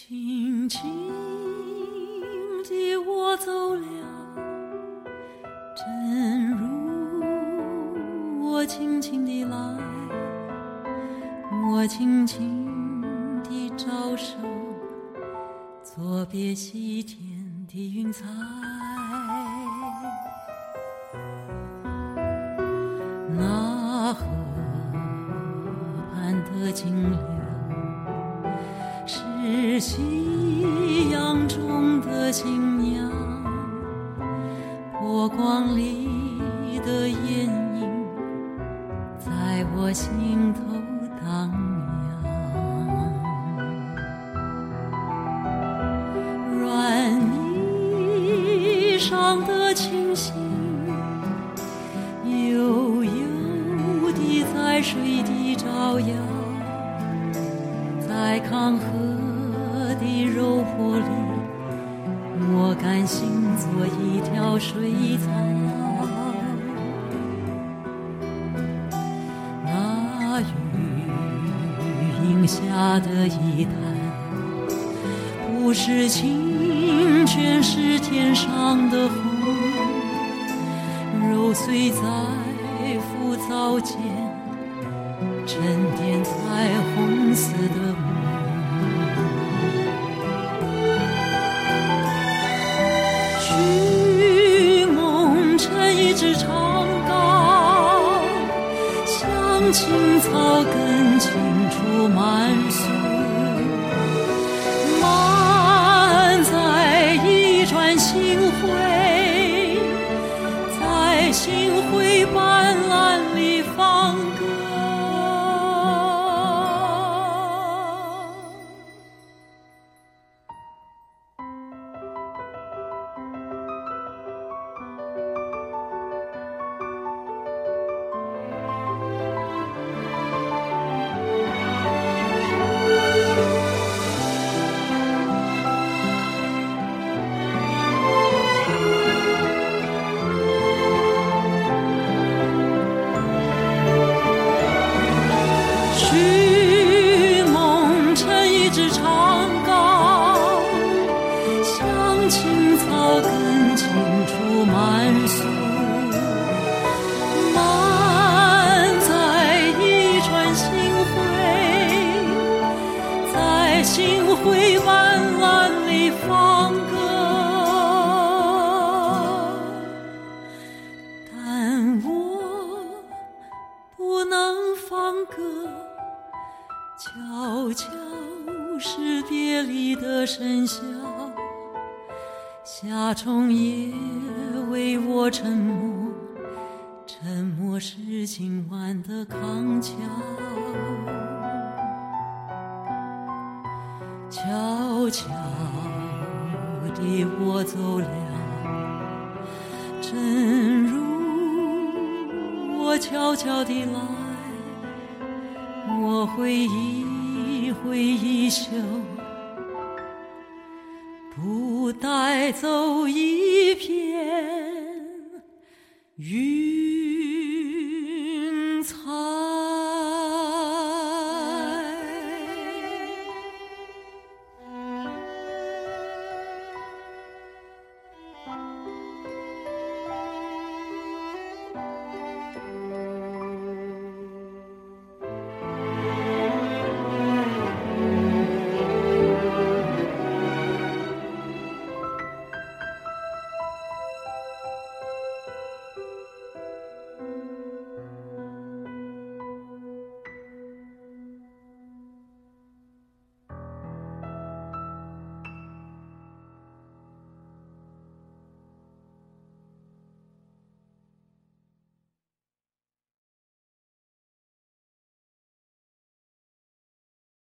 轻轻地我走了，正如我轻轻地来，我轻轻地招手，作别西天的云彩。那河畔的金柳。夕阳中的新娘，波光里的艳影，在我心头荡漾。软泥上的清星，悠悠地在水底招摇，在康河。玻璃，我甘心做一条水草。那雨荫下的一潭，不是清泉，是天上的虹，揉碎在浮藻间，沉淀彩虹似的梦草根青处满树，满载一船星辉，放歌但我不能放歌悄悄是别离的笙箫夏虫也为我沉默沉默是今晚的康桥。悄悄的我走了，正如我悄悄地来。我会一挥衣袖，不带走一片云。